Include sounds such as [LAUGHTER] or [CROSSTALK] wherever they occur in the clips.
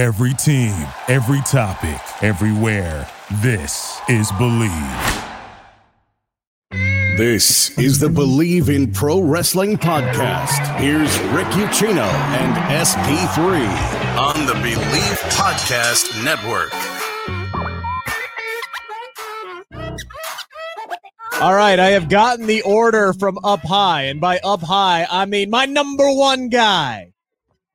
Every team, every topic, everywhere. This is Bleav. This is the Bleav in Pro Wrestling podcast. Here's Rick Ucchino and SP3 on the Bleav Podcast Network. All right, I have gotten the order from up high, and by up high, I mean my number one guy,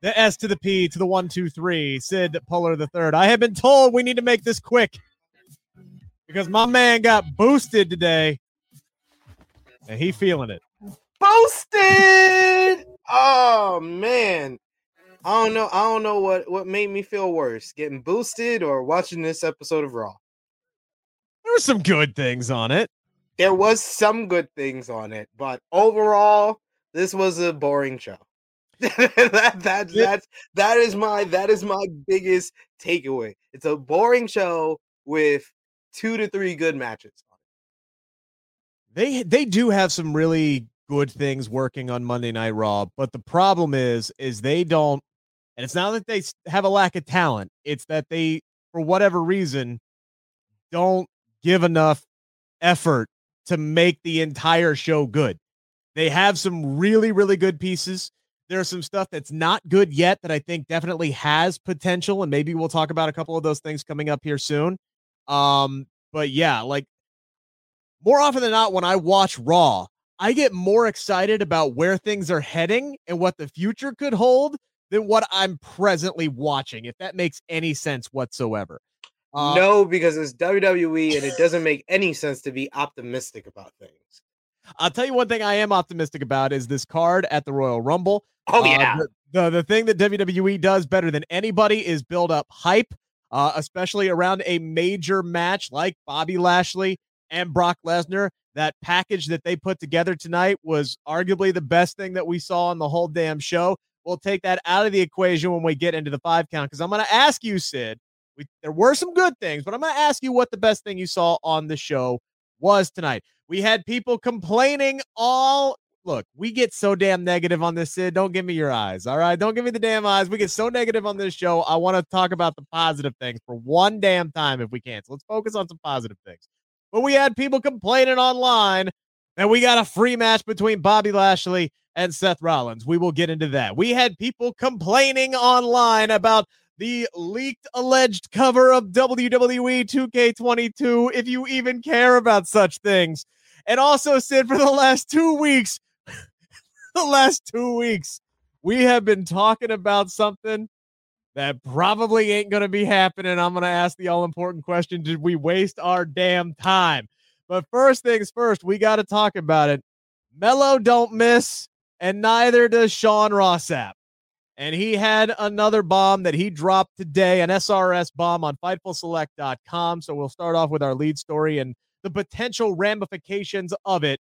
the S to the P to the one, two, three, Sid Puller the third. I have been told we need to make this quick because my man got boosted today, and he feeling it. Boosted! Oh man, I don't know. I don't know what what made me feel worse: getting boosted or watching this episode of Raw. There were some good things on it. There was some good things on it, but overall, this was a boring show. [LAUGHS] that that that's that is my that is my biggest takeaway. It's a boring show with two to three good matches. They they do have some really good things working on Monday Night Raw, but the problem is is they don't and it's not that they have a lack of talent, it's that they for whatever reason don't give enough effort to make the entire show good. They have some really really good pieces there's some stuff that's not good yet that I think definitely has potential, and maybe we'll talk about a couple of those things coming up here soon. Um, but yeah, like more often than not, when I watch Raw, I get more excited about where things are heading and what the future could hold than what I'm presently watching, if that makes any sense whatsoever. Uh, no, because it's WWE and it doesn't make any sense to be optimistic about things. I'll tell you one thing I am optimistic about is this card at the Royal Rumble. Oh yeah. Uh, the, the, the thing that WWE does better than anybody is build up hype, uh, especially around a major match like Bobby Lashley and Brock Lesnar. That package that they put together tonight was arguably the best thing that we saw on the whole damn show. We'll take that out of the equation when we get into the five count because I'm going to ask you, Sid. We, there were some good things, but I'm going to ask you what the best thing you saw on the show was tonight. We had people complaining all look, we get so damn negative on this, Sid. Don't give me your eyes. All right. Don't give me the damn eyes. We get so negative on this show. I want to talk about the positive things for one damn time if we can. So let's focus on some positive things. But we had people complaining online that we got a free match between Bobby Lashley and Seth Rollins. We will get into that. We had people complaining online about the leaked alleged cover of WWE 2K22 if you even care about such things. And also, Sid, for the last two weeks, [LAUGHS] the last two weeks, we have been talking about something that probably ain't going to be happening. I'm going to ask the all important question Did we waste our damn time? But first things first, we got to talk about it. Melo don't miss, and neither does Sean Ross Sapp. And he had another bomb that he dropped today, an SRS bomb on FightfulSelect.com. So we'll start off with our lead story and the potential ramifications of it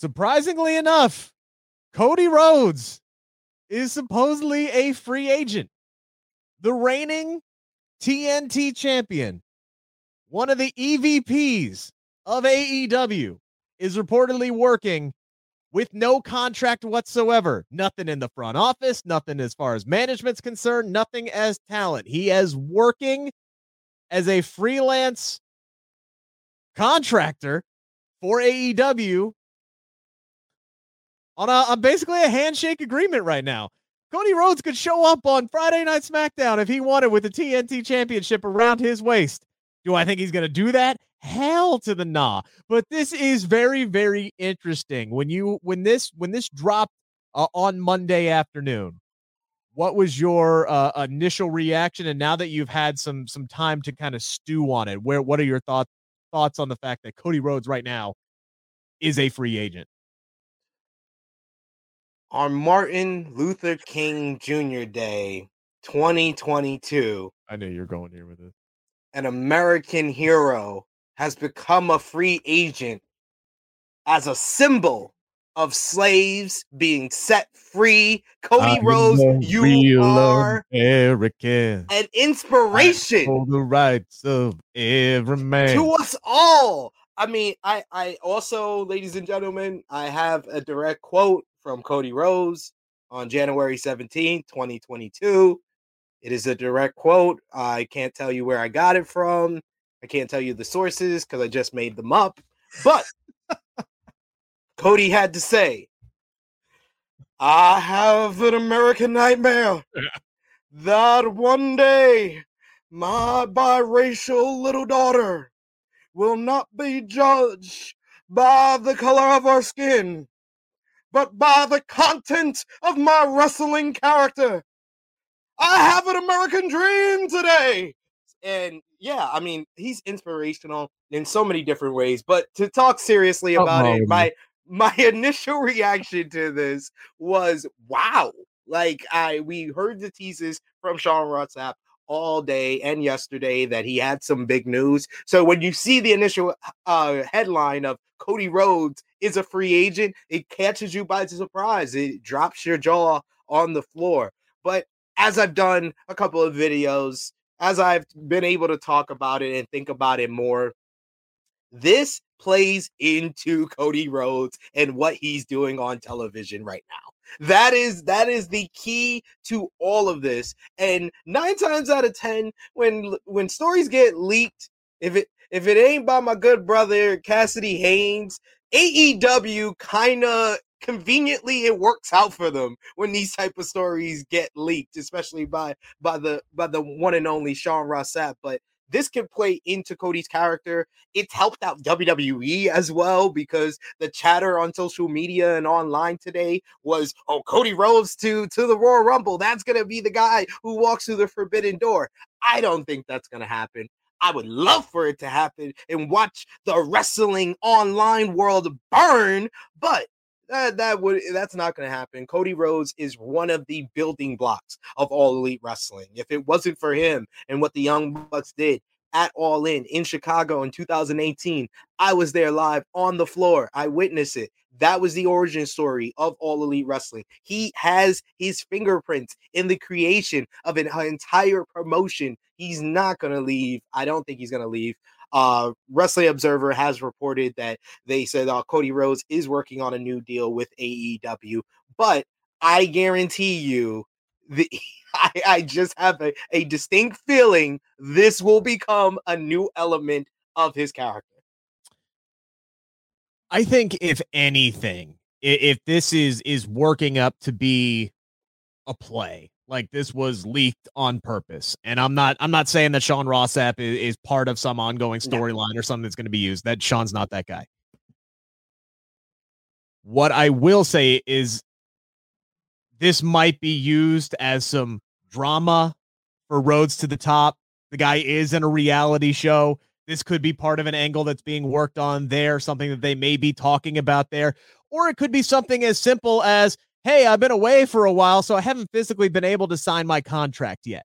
Surprisingly enough, Cody Rhodes is supposedly a free agent. The reigning TNT champion, one of the EVPs of AEW, is reportedly working with no contract whatsoever. Nothing in the front office, nothing as far as management's concerned, nothing as talent. He is working as a freelance contractor for AEW on, a, basically a handshake agreement right now. Cody Rhodes could show up on Friday Night SmackDown if he wanted with the TNT Championship around his waist. Do I think he's going to do that? Hell to the nah. But this is very, very interesting. When you when this when this dropped uh, on Monday afternoon, what was your uh, initial reaction? And now that you've had some some time to kind of stew on it, where what are your thoughts thoughts on the fact that Cody Rhodes right now is a free agent? on Martin Luther King Jr. Day 2022. I knew you were going here with it. An American hero has become a free agent as a symbol of slaves being set free. Cody Rhodes, you are American. an inspiration for the rights of every man to us all. I mean, I I also, ladies and gentlemen, I have a direct quote from Cody Rhodes. on January 17th, 2022. It is a direct quote. I can't tell you where I got it from. I can't tell you the sources because I just made them up. But Cody had to say, I have an American nightmare that one day my biracial little daughter will not be judged by the color of her skin, but by the content of my wrestling character. I have an American dream today. And yeah, I mean, he's inspirational in so many different ways. But to talk seriously about it, my [LAUGHS] my initial reaction to this was wow. Like I we heard the teases from Sean Ross Sapp all day and yesterday that he had some big news. So when you see the initial uh, headline of Cody Rhodes is a free agent, it catches you by surprise. It drops your jaw on the floor. But as I've done a couple of videos, as I've been able to talk about it and think about it more, this plays into [LAUGHS] Cody Rhodes and what he's doing on television right now. That is that is the key to all of this. And 9 times out of 10 when when stories get leaked, if it if it ain't by my good brother Cassidy Haynes, AEW kind of conveniently it works out for them when these type of stories get leaked, especially by by the by the one and only Sean Ross Sapp. But this can play into Cody's character. It's helped out WWE as well because the chatter on social media and online today was, "Oh, Cody Rhodes to to the Royal Rumble. That's gonna be the guy who walks through the forbidden door." I don't think that's gonna happen. I would love for it to happen and watch the wrestling online world burn, but that that would eh, that's not going to happen. Cody Rhodes is one of the building blocks of all elite wrestling. If it wasn't for him and what the Young Bucks did at All In in Chicago in 2018, I was there live on the floor. I witnessed it. That was the origin story of All Elite Wrestling. He has his fingerprints in the creation of an entire promotion. He's not going to leave. I don't think he's going to leave. Uh, Wrestling Observer has reported that they said uh, Cody Rhodes is working on a new deal with AEW, but I guarantee you, the [LAUGHS] I, I just have a, a distinct feeling this will become a new element of his character. I think if anything, if this is is working up to be a play, like this was leaked on purpose. And I'm not I'm not saying that Sean Ross Sapp is, is part of some ongoing storyline or something that's going to be used. That Sean's not that guy. What I will say is this might be used as some drama for Rhodes to the Top. The guy is in a reality show. This could be part of an angle that's being worked on there, something that they may be talking about there. Or it could be something as simple as hey, I've been away for a while, so I haven't physically been able to sign my contract yet.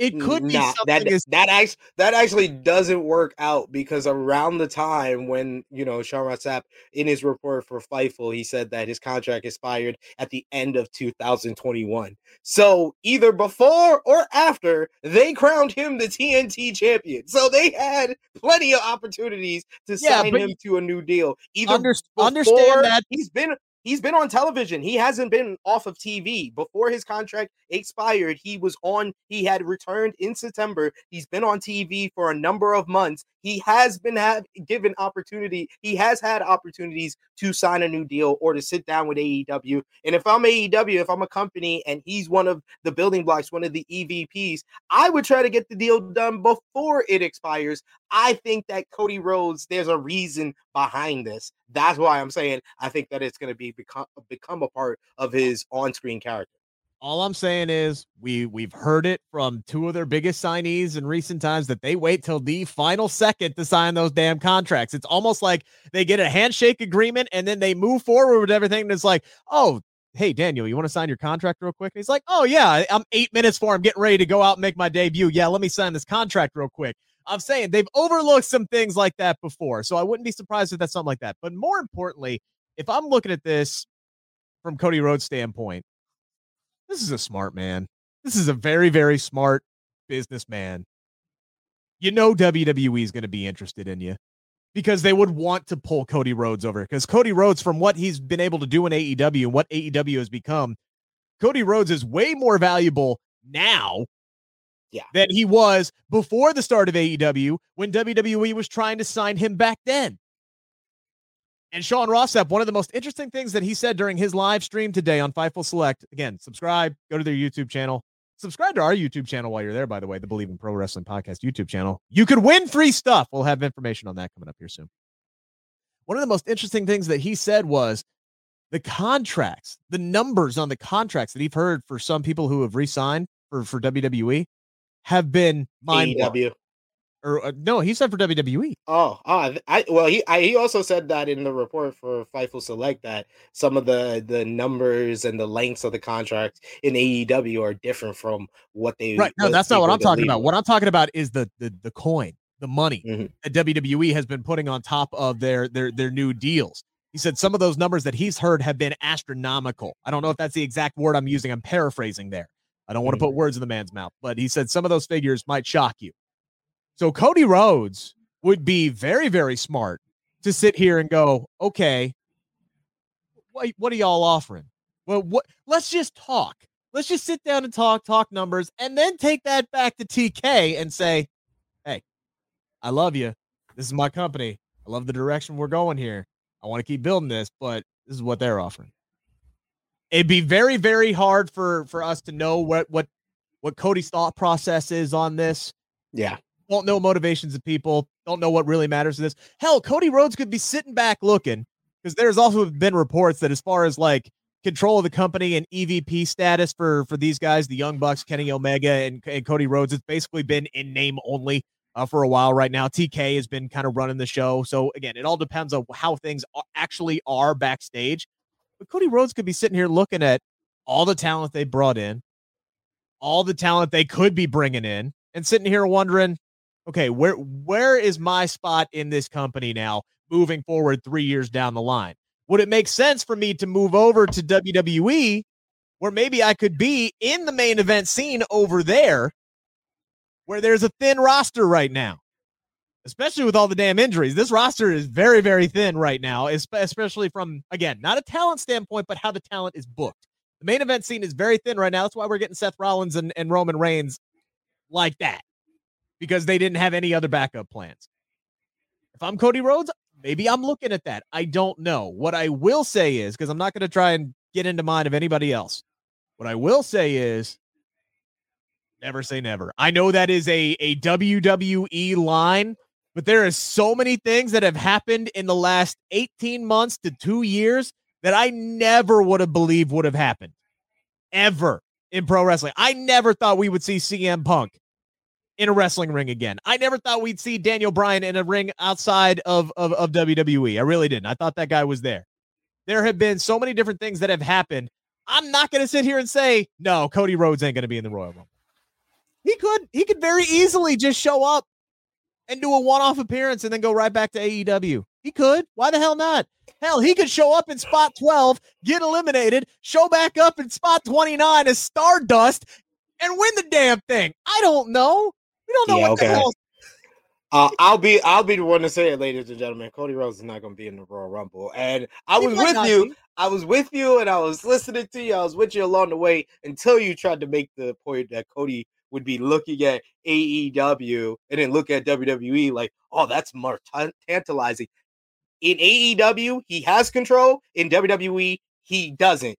It could be nah, that as- that actually that actually doesn't work out because around the time when you know Sean Ross Sapp in his report for Fightful, he said that his contract expired at the end of 2021. So either before or after they crowned him the TNT champion, so they had plenty of opportunities to yeah, sign him to a new deal. Either under- understand that he's been he's been on television. He hasn't been off of TV. Before his contract expired, he was on, he had returned in September. He's been on TV for a number of months. He has been have, given opportunity. He has had opportunities to sign a new deal or to sit down with AEW. And if I'm AEW, if I'm a company and he's one of the building blocks, one of the EVPs, I would try to get the deal done before it expires. I think that Cody Rhodes, there's a reason behind this. That's why I'm saying I think that it's going to be become become a part of his on-screen character. All I'm saying is we we've heard it from two of their biggest signees in recent times that they wait till the final second to sign those damn contracts. It's almost like they get a handshake agreement and then they move forward with everything. And it's like, oh, hey Daniel, you want to sign your contract real quick? And he's like, oh yeah, I'm eight minutes for I'm getting ready to go out and make my debut. Yeah, let me sign this contract real quick. I'm saying they've overlooked some things like that before. So I wouldn't be surprised if that's something like that. But more importantly, if I'm looking at this from Cody Rhodes' standpoint, this is a smart man. This is a very, very smart businessman. You know WWE is going to be interested in you because they would want to pull Cody Rhodes over. Because Cody Rhodes, from what he's been able to do in AEW and what AEW has become, Cody Rhodes is way more valuable now Yeah. than he was before the start of AEW when WWE was trying to sign him back then. And Sean Ross Sapp, one of the most interesting things that he said during his live stream today on Fightful Select. Again, subscribe, go to their YouTube channel. Subscribe to our YouTube channel while you're there, by the way, the Bleav in Pro Wrestling Podcast YouTube channel. You could win free stuff. We'll have information on that coming up here soon. One of the most interesting things that he said was the contracts, the numbers on the contracts that he've heard for some people who have re-signed for, for WWE have been mind AEW. or uh, no, he said for WWE. Oh, th- I well, he I, he also said that in the report for Fightful Select that some of the the numbers and the lengths of the contracts in AEW are different from what they. Right. No, that's not what I'm talking about. What I'm talking about is the the the coin, the money Mhm. that WWE has been putting on top of their their their new deals. He said some of those numbers that he's heard have been astronomical. I don't know if that's the exact word I'm using. I'm paraphrasing there. I don't want to Mhm. put words in the man's mouth, but he said some of those figures might shock you. So Cody Rhodes would be very very smart to sit here and go, okay, what what are y'all offering? Well, what? Let's just talk. Let's just sit down and talk, talk numbers, and then take that back to TK and say, "Hey, I love you. This is my company. I love the direction we're going here. I want to keep building this, but this is what they're offering." It'd be very, very hard for for us to know what what what Cody's thought process is on this Yeah. don't know motivations of people, don't know what really matters to this. Hell, Cody Rhodes could be sitting back looking because there's also been reports that as far as like control of the company and EVP status for for these guys, the Young Bucks, Kenny Omega, and, and Cody Rhodes, it's basically been in name only uh, for a while right now. TK has been kind of running the show, so again, it all depends on how things are, actually are backstage. But Cody Rhodes could be sitting here looking at all the talent they brought in, all the talent they could be bringing in, and sitting here wondering, okay, where where is my spot in this company now moving forward 3 years down the line? Would it make sense for me to move over to WWE where maybe I could be in the main event scene over there where there's a thin roster right now? Especially with all the damn injuries. This roster is very very thin right now, especially from again, not a talent standpoint, but how the talent is booked. The main event scene is very thin right now. That's why we're getting Seth Rollins and, and Roman Reigns like that because they didn't have any other backup plans. If I'm Cody Rhodes, maybe I'm looking at that. I don't know. What I will say is because I'm not going to try and get into mind of anybody else. What I will say is never say never. I know that is a, a WWE line, but there is so many things that have happened in the last 18 months to two years that I never would have believed would have happened ever in pro wrestling. I never thought we would see CM Punk in a wrestling ring again. I never thought we'd see Daniel Bryan in a ring outside of, of, of WWE. I really didn't. I thought that guy was there. There have been so many different things that have happened. I'm not going to sit here and say, no, Cody Rhodes ain't going to be in the Royal Rumble. He could, he could very easily just show up and do a one-off appearance and then go right back to AEW. He could. Why the hell not? Hell, he could show up in spot 12, get eliminated, show back up in spot 29 as Stardust, and win the damn thing. I don't know. We don't know Yeah, what the hell. Uh, I'll be I'll be the one to say it, ladies and gentlemen. Cody Rhodes is not going to be in the Royal Rumble, and I He was with you. be. I was with you, and I was listening to you. I was with you along the way until you tried to make the point that Cody would be looking at AEW and then look at WWE like, oh, that's more tan- tantalizing. In AEW, he has control. In WWE, he doesn't.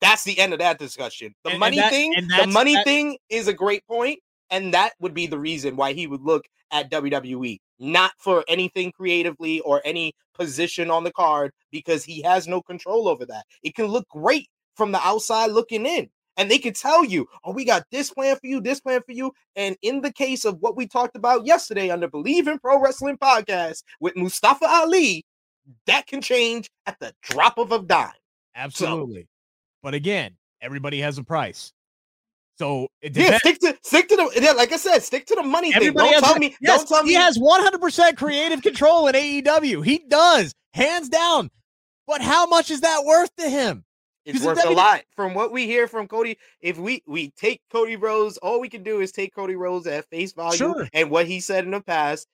That's the end of that discussion. The And- and money that- thing, the money that- thing is a great point, and that would be the reason why he would look at WWE, not for anything creatively or any position on the card, because he has no control over that. It can look great from the outside looking in, and they could tell you, "Oh, we got this plan for you, this plan for you." And in the case of what we talked about yesterday on the Bleav in Pro Wrestling podcast with Mustafa Ali, that can change at the drop of a dime. Absolutely. But again, everybody has a price. So it Yeah, stick to stick to the yeah, like I said, stick to the money thing. Don't tell a- me, yes, don't tell he me has 100% creative control in AEW. He does, hands down. But how much is that worth to him? It's worth a lot. From what we hear from Cody, if we we take Cody Rhodes, all we can do is take Cody Rhodes at face value Sure. and what he said in the past.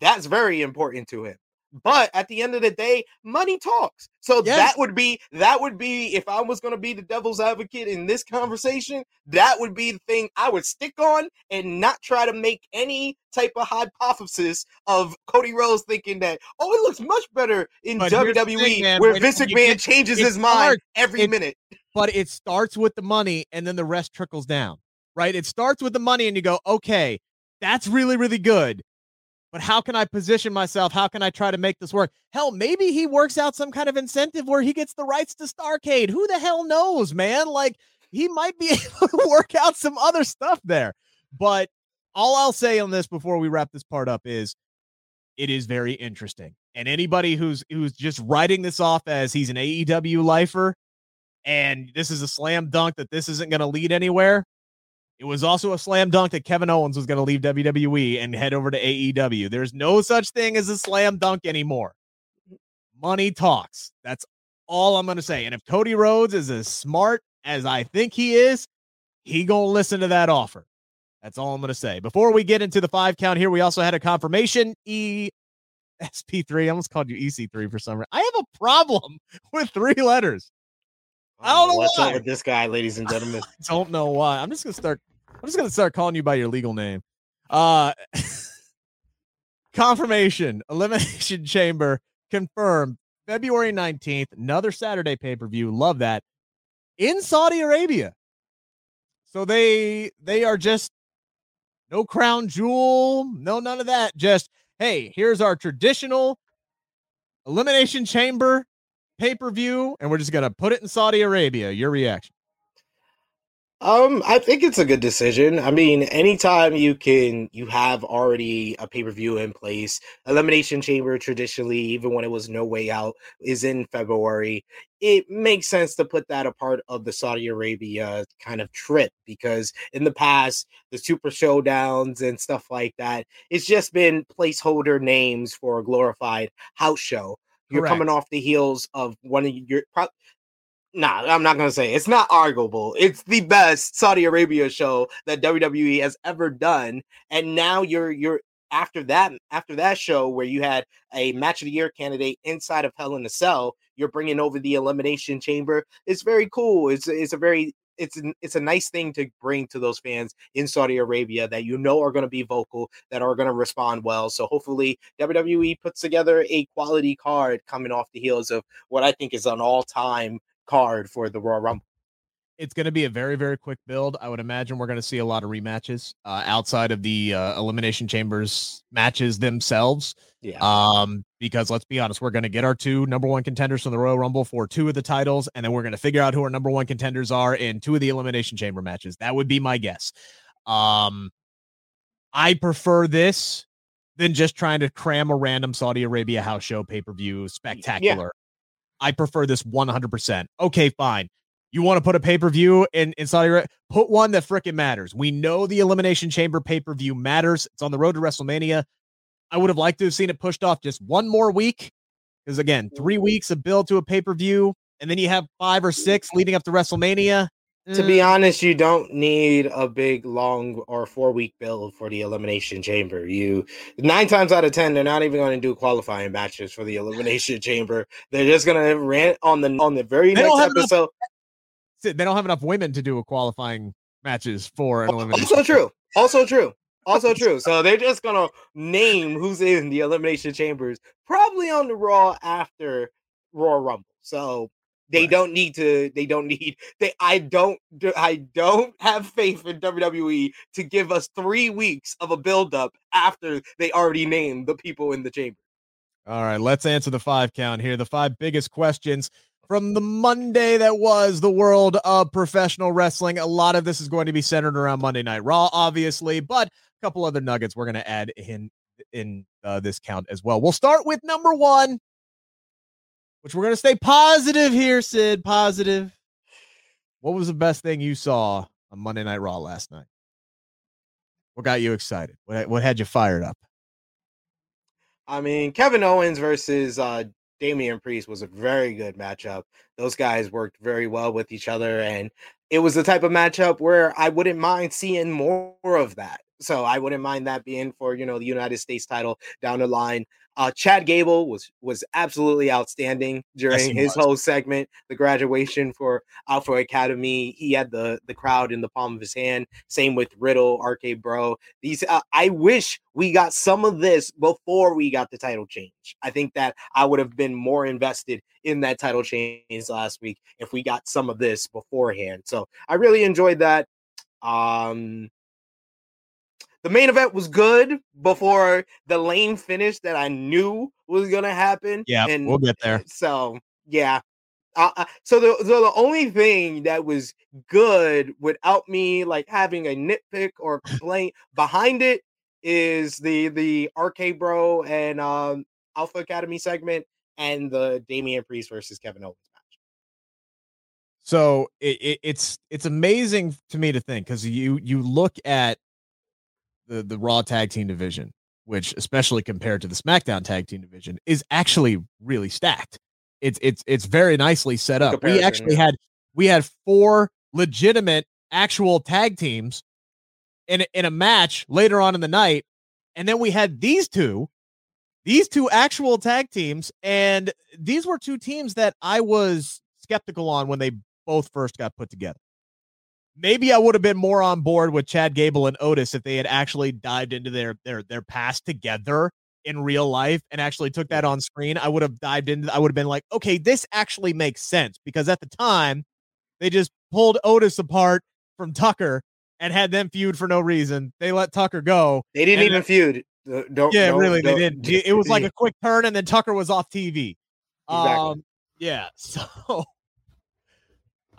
That's very important to him. But at the end of the day, money talks. So Yes. that would be that would be if I was going to be the devil's advocate in this conversation, that would be the thing I would stick on and not try to make any type of hypothesis of Cody Rhodes thinking that oh it looks much better in But WWE thing, man, where Vince McMahon get- changes his mind starts- every it- minute. but it starts with the money and then the rest trickles down, right? It starts with the money and you go, okay, that's really, really good. But how can I position myself? How can I try to make this work? Hell, maybe he works out some kind of incentive where he gets the rights to Starcade. Who the hell knows, man? Like he might be [LAUGHS] able to work out some other stuff there. But all I'll say on this before we wrap this part up is it is very interesting. And anybody who's who's just writing this off as he's an AEW lifer and this is a slam dunk that this isn't going to lead anywhere. It was also a slam dunk that Kevin Owens was going to leave WWE and head over to AEW. There's no such thing as a slam dunk anymore. Money talks. That's all I'm going to say. And if Cody Rhodes is as smart as I think he is, he going to listen to that offer. That's all I'm going to say. Before we get into the five count here, we also had a confirmation E SP3. I almost called you EC3 for some reason. I have a problem [LAUGHS] with three letters. I don't know what's why. up with this guy, ladies and gentlemen. [LAUGHS] don't know why. I'm just gonna start. I'm just gonna start calling you by your legal name. Uh, [LAUGHS] confirmation. Elimination [LAUGHS] Chamber confirmed. February 19th. Another Saturday pay per view. Love that. In Saudi Arabia. So they they are just no crown jewel, no none of that. Just hey, here's our traditional elimination chamber pay per view, and we're just gonna put it in Saudi Arabia. Your reaction? Um, I think it's a good decision. I mean, anytime you can, you have already a pay per view in place. Elimination Chamber traditionally, even when it was No Way Out, is in February. It makes sense to put that a part of the Saudi Arabia kind of trip because in the past, the Super Showdowns and stuff like that, it's just been placeholder names for a glorified house show. You're coming off the heels of one of your. Nah, I'm not gonna say it's not arguable. It's the best Saudi Arabia show that WWE has ever done, and now you're you're after that after that show where you had a match of the year candidate inside of Hell in a Cell. You're bringing over the Elimination Chamber. It's very cool. It's it's a very it's an, it's a nice thing to bring to those fans in Saudi Arabia that you know are going to be vocal, that are going to respond well. So hopefully WWE puts together a quality card coming off the heels of what I think is an all-time card for the Royal Rumble. it's going to be a very very quick build. I would imagine we're going to see a lot of rematches uh, outside of the uh, elimination chambers matches themselves. Yeah. um because let's be honest we're going to get our two number one contenders from the royal rumble for two of the titles and then we're going to figure out who our number one contenders are in two of the elimination chamber matches. That would be my guess. Um i prefer this than just trying to cram a random saudi arabia house show pay-per-view spectacular i prefer this 100% okay fine you want to put a pay per view in, in Saudi Arabia? Put one that freaking matters. We know the Elimination Chamber pay per view matters. It's on the road to WrestleMania. I would have liked to have seen it pushed off just one more week because, again, mm. three weeks of build to a pay per view, and then you have five or six leading up to WrestleMania. To be Mm, honest, you don't need a big, long, or four week build for the Elimination Chamber. You nine times out of ten, they're not even going to do qualifying matches for the Elimination [LAUGHS] Chamber. They're just going to rant on the on the very They next don't enough episode. they don't have enough women to do a qualifying matches for an elimination. Also true. Also true. Also [LAUGHS] true. So they're just gonna name who's in the elimination chambers, probably on the Raw after Raw Rumble. So they Right. don't need to. They don't need. [LAUGHS] They. I don't. I don't have faith in WWE to give us three weeks of a build up after they already named the people in the chamber. All right, let's answer the five count here. The five biggest questions from the Monday that was the world of professional wrestling. A lot of this is going to be centered around Monday Night Raw, obviously, but a couple other nuggets we're going to add in in uh, this count as well. We'll start with number one, which we're going to stay positive here, Sid. Positive. What was the best thing you saw on Monday Night Raw last night? What got you excited? What, what had you fired up? I mean, Kevin Owens versus uh Damian Priest was a very good matchup. Those guys worked very well with each other, and it was the type of matchup where I wouldn't mind seeing more of that. So I wouldn't mind that being for you know the United States title down the line. Uh, Chad Gable was was absolutely outstanding during his was. whole segment, the graduation for Alpha Academy. He had the the crowd in the palm of his hand. Same with Riddle, RK Bro. These uh, I wish we got some of this before we got the title change. I think that I would have been more invested in that title change last week if we got some of this beforehand. So I really enjoyed that. Um, the main event was good before the lane finish that I knew was gonna happen. Yeah, and we'll get there. So yeah. Uh, so the so the only thing that was good without me like having a nitpick or [LAUGHS] complaint behind it is the the RK Bro and um Alpha Academy segment and the Damian Priest versus Kevin Owens match. So it, it, it's it's amazing to me to think because you you look at the the Raw tag team division, which especially compared to the SmackDown tag team division, is actually really stacked. It's it's it's very nicely set up. We actually yeah. had we had four legitimate actual tag teams in in a match later on in the night, and then we had these two, these two actual tag teams, and these were two teams that I was skeptical on when they both first got put together. Maybe I would have been more on board with Chad Gable and Otis if they had actually dived into their their their past together in real life and actually took that on screen. I would have dived into I would have been like, okay, this actually makes sense because at the time they just pulled Otis apart from Tucker and had them feud for no reason. They let Tucker go. They didn't even feud. Uh, Don't Yeah, don't- really, they don't- didn't. It was like a quick turn, and then Tucker was off TV. Exactly. Um, yeah. [LAUGHS] So,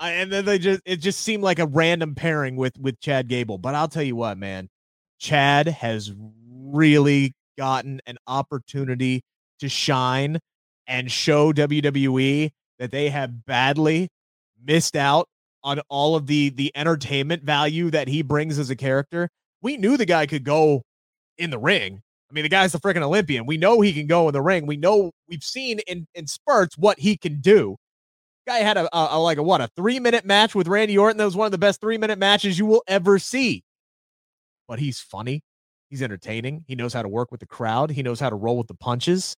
and then they just it just seemed like a random pairing with with Chad Gable. But I'll tell you what, man, Chad has really gotten an opportunity to shine and show WWE that they have badly missed out on all of the the entertainment value that he brings as a character. We knew the guy could go in the ring. I mean, the guy's a freaking Olympian. We know he can go in the ring. We know we've seen in in spurts what he can do. Guy had a, a, a like a what a three minute match with Randy Orton. That was one of the best three minute matches you will ever see. But he's funny. He's entertaining. He knows how to work with the crowd. He knows how to roll with the punches.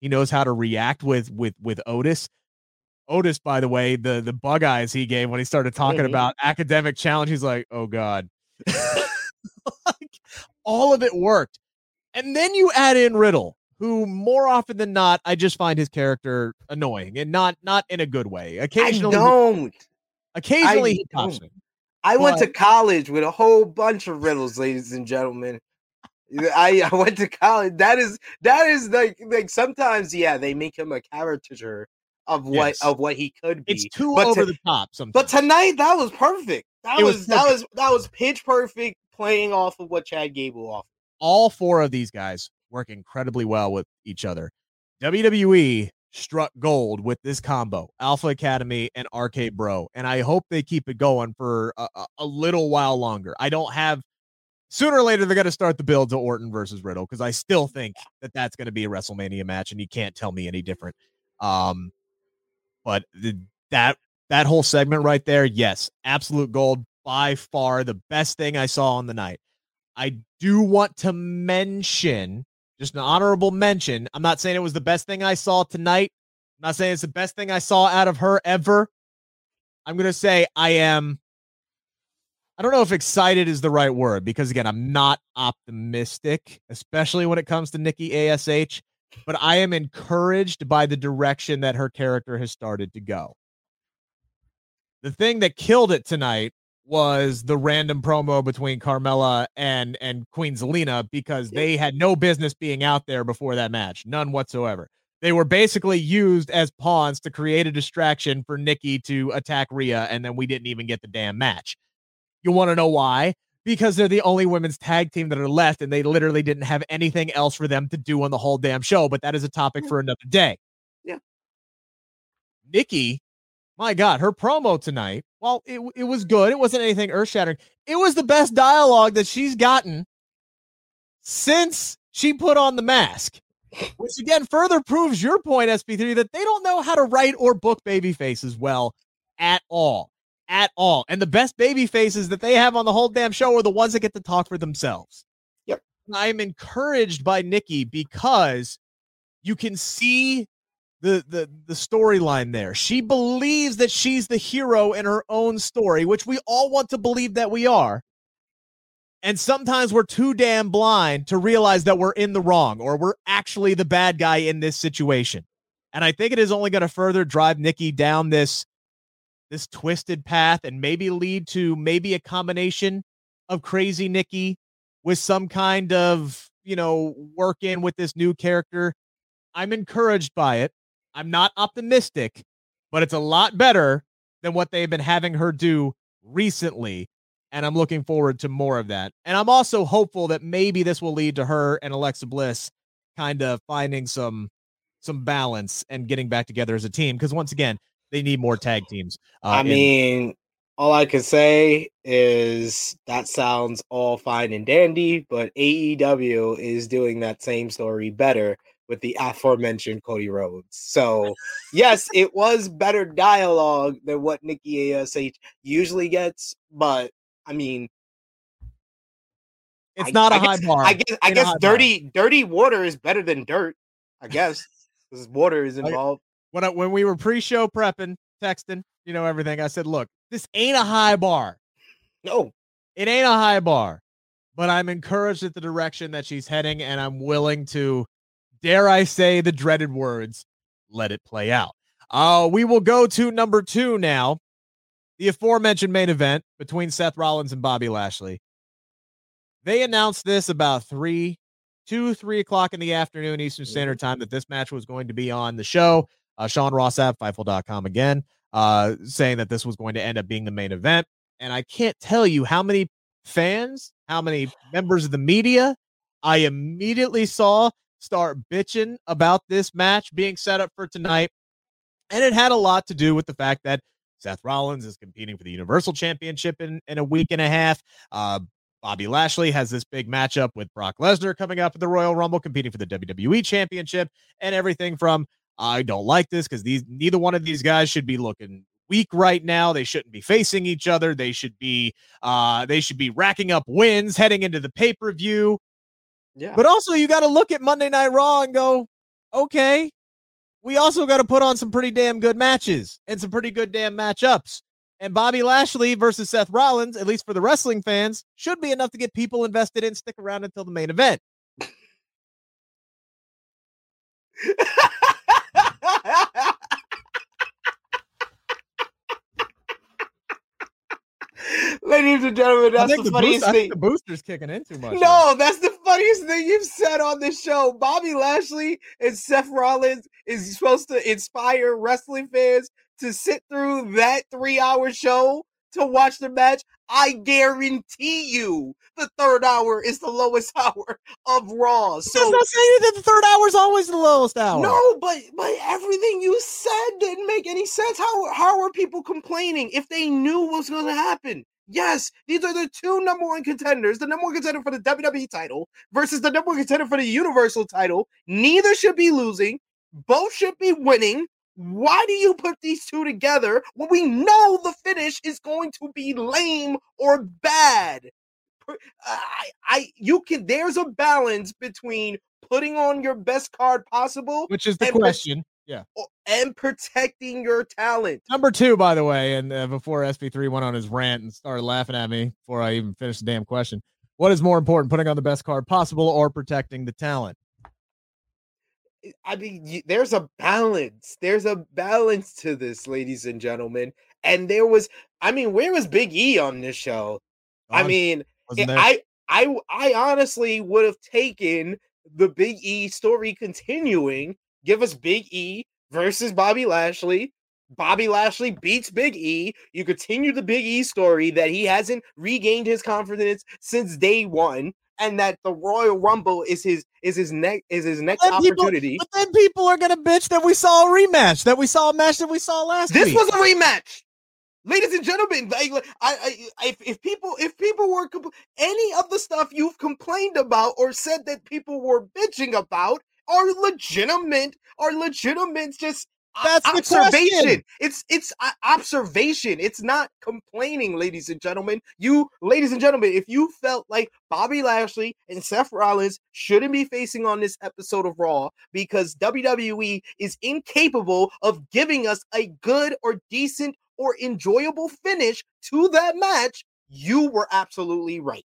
He knows how to react with with with Otis. Otis, by the way, the the bug eyes he gave when he started talking Mhm. about academic challenge, he's like, "Oh God." [LAUGHS] like, all of it worked. And then you add in Riddle, who more often than not, I just find his character annoying and not not in a good way. I Occasionally, don't. occasionally I he pops. I went to college with a whole bunch of riddles, ladies and gentlemen. I, I went to college. That is that is like like sometimes yeah they make him a caricature of what Yes. of what he could be. It's too But over to- the top sometimes. But tonight that was perfect. That was, was that was that was pitch perfect playing off of what Chad Gable offered. all four of these guys work incredibly well with each other. WWE struck gold with this combo, Alpha Academy and RK Bro, and I hope they keep it going for a, a- little while longer. I don't have. Sooner or later, they're going to start the build to Orton versus Riddle because I still think that that's going to be a WrestleMania match, and you can't tell me any different. Um, but the, that that whole segment right there, yes, absolute gold by far the best thing I saw on the night. I do want to mention just an honorable mention. I'm not saying it was the best thing I saw tonight. I'm not saying it's the best thing I saw out of her ever. I'm going to say I am. I don't know if excited is the right word because, again, I'm not optimistic, especially when it comes to Nikki ASH, but I am encouraged by the direction that her character has started to go. The thing that killed it tonight was the random promo between Carmella and and Queen Zelina because they had no business being out there before that match, none whatsoever. They were basically used as pawns to create a distraction for Nikki to attack Rhea, and then we didn't even get the damn match. You want to know why? Because they're the only women's tag team that are left, and they literally didn't have anything else for them to do on the whole damn show. But that is a topic for another day. Yeah. Nikki, my God, her promo tonight, well, it, it was good. It wasn't anything earth shattering. It was the best dialogue that she's gotten since she put on the mask, which again further proves your point, SP3, that they don't know how to write or book baby faces well at all. At all. And the best baby faces that they have on the whole damn show are the ones that get to talk for themselves. Yep. I'm encouraged by Nikki because you can see the the the storyline there. She believes that she's the hero in her own story, which we all want to believe that we are. And sometimes we're too damn blind to realize that we're in the wrong or we're actually the bad guy in this situation. And I think it is only going to further drive Nikki down this this twisted path and maybe lead to maybe a combination of crazy Nikki with some kind of, you know, work in with this new character. I'm encouraged by it. I'm not optimistic, but it's a lot better than what they've been having her do recently. And I'm looking forward to more of that. And I'm also hopeful that maybe this will lead to her and Alexa Bliss kind of finding some some balance and getting back together as a team. Because once again, they need more tag teams. Uh, I mean, in- all I can say is that sounds all fine and dandy, but AEW is doing that same story better with the aforementioned Cody Rhodes. So, yes, it was better dialogue than what Nikki ASH usually gets, but I mean, it's I, not a I high guess, bar. I guess, I guess dirty, bar. dirty water is better than dirt. I guess because water is involved. When I, when we were pre-show prepping, texting, you know everything, I said, "Look, this ain't a high bar. No, it ain't a high bar." But I'm encouraged at the direction that she's heading, and I'm willing to, dare I say, the dreaded words, let it play out. Uh, we will go to number two now. The aforementioned main event between Seth Rollins and Bobby Lashley. They announced this about three, two, three o'clock in the afternoon Eastern Standard Time that this match was going to be on the show. Uh, Sean Ross Sapp, Fightful.com again, uh, saying that this was going to end up being the main event. And I can't tell you how many fans, how many members of the media I immediately saw start bitching about this match being set up for tonight. And it had a lot to do with the fact that Seth Rollins is competing for the Universal Championship in, in a week and a half. Uh, Bobby Lashley has this big matchup with Brock Lesnar coming up at the Royal Rumble, competing for the WWE Championship, and everything from I don't like this because these neither one of these guys should be looking weak right now. They shouldn't be facing each other. They should be uh they should be racking up wins heading into the pay-per-view. Yeah. But also you got to look at Monday Night Raw and go, okay, we also got to put on some pretty damn good matches and some pretty good damn matchups. And Bobby Lashley versus Seth Rollins, at least for the wrestling fans, should be enough to get people invested in stick around until the main event. Ladies and gentlemen, that's the, the, funniest boost, thing. the booster's kicking in too much. No, that's the funniest thing you've said on this show. Bobby Lashley and Seth Rollins is supposed to inspire wrestling fans to sit through that three-hour show to watch the match. I guarantee you, the third hour is the lowest [LAUGHS] hour of Raw. So that's not saying that the third hour is always the lowest hour. No, but but everything you said didn't make any sense. How how are people complaining if they knew what was going to happen? Yes, these are the two number one contenders. The number one contender for the WWE title versus the number one contender for the Universal title. Neither should be losing. Both should be winning. Why do you put these two together when we know the finish is going to be lame or bad? I, I, you can. There's a balance between putting on your best card possible, which is the question. Yeah. And protecting your talent. Number two, by the way, and uh, before SP3 went on his rant and started laughing at me before I even finished the damn question, what is more important, putting on the best card possible or protecting the talent? I mean, there's a balance. There's a balance to this, ladies and gentlemen. And there was, I mean, where was Big E on this show? I mean, I, I, I honestly would have taken the Big E story continuing give us Big E versus Bobby Lashley. Bobby Lashley beats Big E. You continue the Big E story that he hasn't regained his confidence since day one, and that the Royal Rumble is his is his next is his next but opportunity. People, but then people are gonna bitch that we saw a rematch, that we saw a match that we saw last week. this week. was a rematch. Ladies and gentlemen, I, I, I, if, if people, if people were compl- any of the stuff you've complained about or said that people were bitching about, are legitimate, are legitimate just That's observation. It's it's uh, observation. It's not complaining, ladies and gentlemen. You, ladies and gentlemen, if you felt like Bobby Lashley and Seth Rollins shouldn't be facing on this episode of Raw because WWE is incapable of giving us a good or decent or enjoyable finish to that match, you were absolutely right.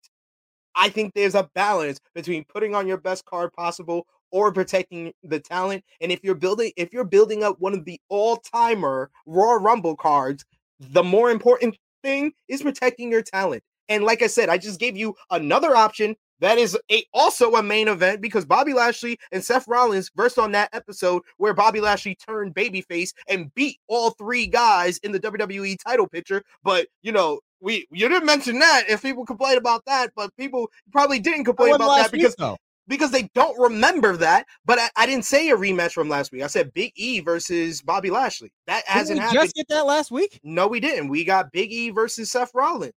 I think there's a balance between putting on your best card possible or protecting the talent. And if you're building if you're building up one of the all-timer Royal Rumble cards, the more important thing is protecting your talent. And like I said, I just gave you another option that is a, also a main event because Bobby Lashley and Seth Rollins versed on that episode where Bobby Lashley turned babyface and beat all three guys in the WWE title picture. But you know, we you didn't mention that if people complain about that, but people probably didn't complain about that because though. Because they don't remember that. But I, I didn't say a rematch from last week. I said Big E versus Bobby Lashley. That Didn't hasn't we happened. just get that last week? No, we didn't. We got Big E versus Seth Rollins.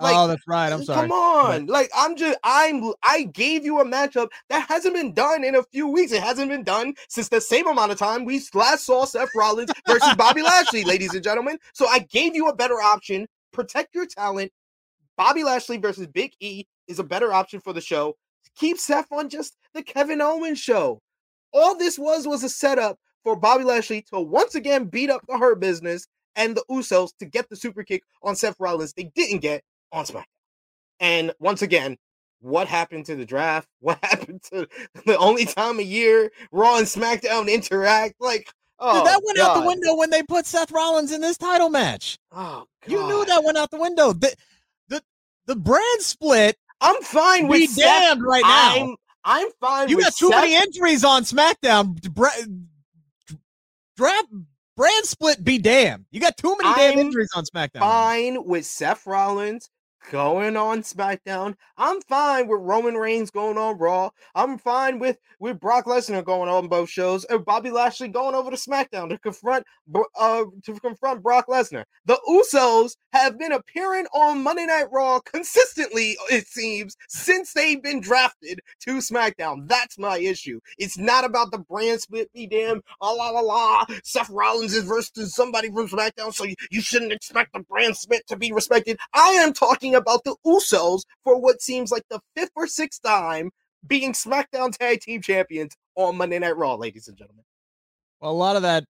Like, oh, that's right. I'm uh, sorry. Come on. Like I'm just I'm I gave you a matchup that hasn't been done in a few weeks. It hasn't been done since the same amount of time we last saw Seth Rollins versus Bobby Lashley, ladies and gentlemen. So I gave you a better option. Protect your talent. Bobby Lashley versus Big E is a better option for the show. Keep Seth on just the Kevin Owens show. All this was was a setup for Bobby Lashley to once again beat up the Hurt Business and the Usos to get the super kick on Seth Rollins. They didn't get on SmackDown. And once again, what happened to the draft? [LAUGHS] What happened to the only time a year Raw and SmackDown interact? Like, oh, Dude, that went out the window when they put Seth Rollins in this title match. Oh, You knew that went out the window. The the, the brand split. I'm fine with Be Seth. damned right now. I'm I'm fine. You with got too Seth. many injuries on SmackDown. Bra- draft brand split. Be damned. You got too many damn I'm injuries on SmackDown. fine with Seth Rollins going on SmackDown. I'm fine with Roman Reigns going on Raw. I'm fine with with Brock Lesnar going on both shows and Bobby Lashley going over to SmackDown to confront uh to confront Brock Lesnar. The Usos have been appearing on Monday Night Raw consistently it seems since they've been drafted to SmackDown. That's my issue. It's not about the brand split be damn ah, la la la Seth Rollins is versus somebody from SmackDown so you, you shouldn't expect the brand split to be respected. I am talking about the Usos for what seems like the fifth or sixth time being SmackDown Tag Team Champions on Monday Night Raw, ladies and gentlemen. Well, a lot of that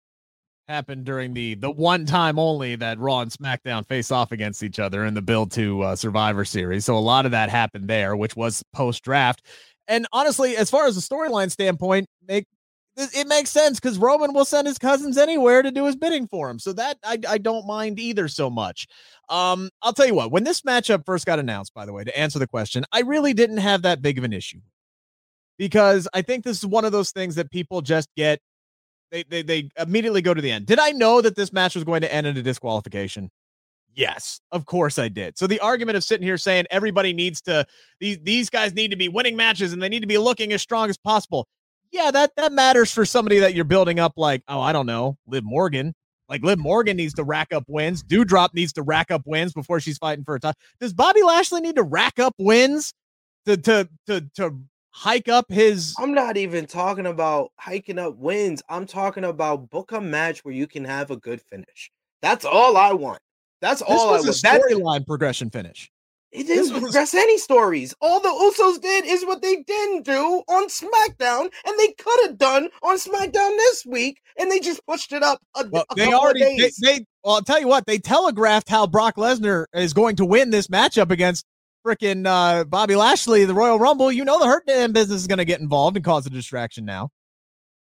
happened during the the one time only that Raw and SmackDown face off against each other in the build to uh, Survivor Series. So a lot of that happened there, which was post draft. And honestly, as far as the storyline standpoint, make it makes sense because Roman will send his cousins anywhere to do his bidding for him. So that I, I don't mind either so much. Um, I'll tell you what, when this matchup first got announced, by the way, to answer the question, I really didn't have that big of an issue because I think this is one of those things that people just get they, they they immediately go to the end. Did I know that this match was going to end in a disqualification? Yes, of course I did. So the argument of sitting here saying everybody needs to these these guys need to be winning matches and they need to be looking as strong as possible. Yeah, that that matters for somebody that you're building up like, oh, I don't know, Liv Morgan. Like Liv Morgan needs to rack up wins. Doudrop needs to rack up wins before she's fighting for a title. Does Bobby Lashley need to rack up wins to to to to hike up his I'm not even talking about hiking up wins. I'm talking about book a match where you can have a good finish. That's all I want. That's all I was want. Storyline progression finish. It didn't was- progress any stories. All the Usos did is what they didn't do on SmackDown, and they could have done on SmackDown this week, and they just pushed it up a, Well, a they couple already they, they well, I'll tell you what, they telegraphed how Brock Lesnar is going to win this matchup against freaking uh, Bobby Lashley, the Royal Rumble. You know the Hurt Damn business is going to get involved and cause a distraction now.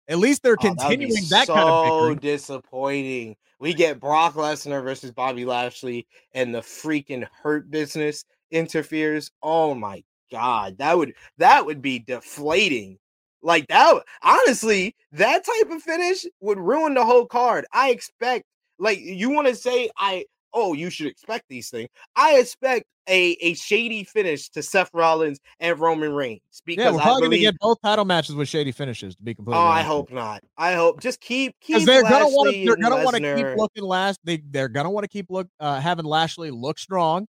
At least they're Oh, that continuing that so kind of victory. disappointing. We get Brock Lesnar versus Bobby Lashley, and the freaking Hurt Business interferes. Oh my god, that would that would be deflating. Like that, honestly, that type of finish would ruin the whole card. I expect, like, you want to say, I oh, you should expect these things. I expect a a shady finish to Seth Rollins and Roman Reigns because Yeah, we're probably going to get both title matches with shady finishes. To be completely Oh, I honest hope not. I hope just keep keep. they're gonna want to they're gonna want to keep looking last they they're gonna want to keep look uh having Lashley look strong.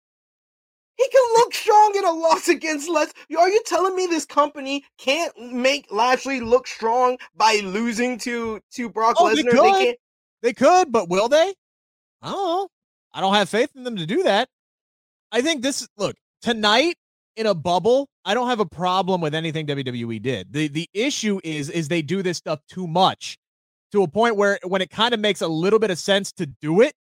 He can look strong in a loss against Les. Are you telling me this company can't make Lashley look strong by losing to to Brock Oh, they could. can't. They could, but will they? I don't know. I don't have faith in them to do that. I think this look tonight in a bubble. I don't have a problem with anything WWE did. the The issue is is they do this stuff too much to a point where when it kind of makes a little bit of sense to do it,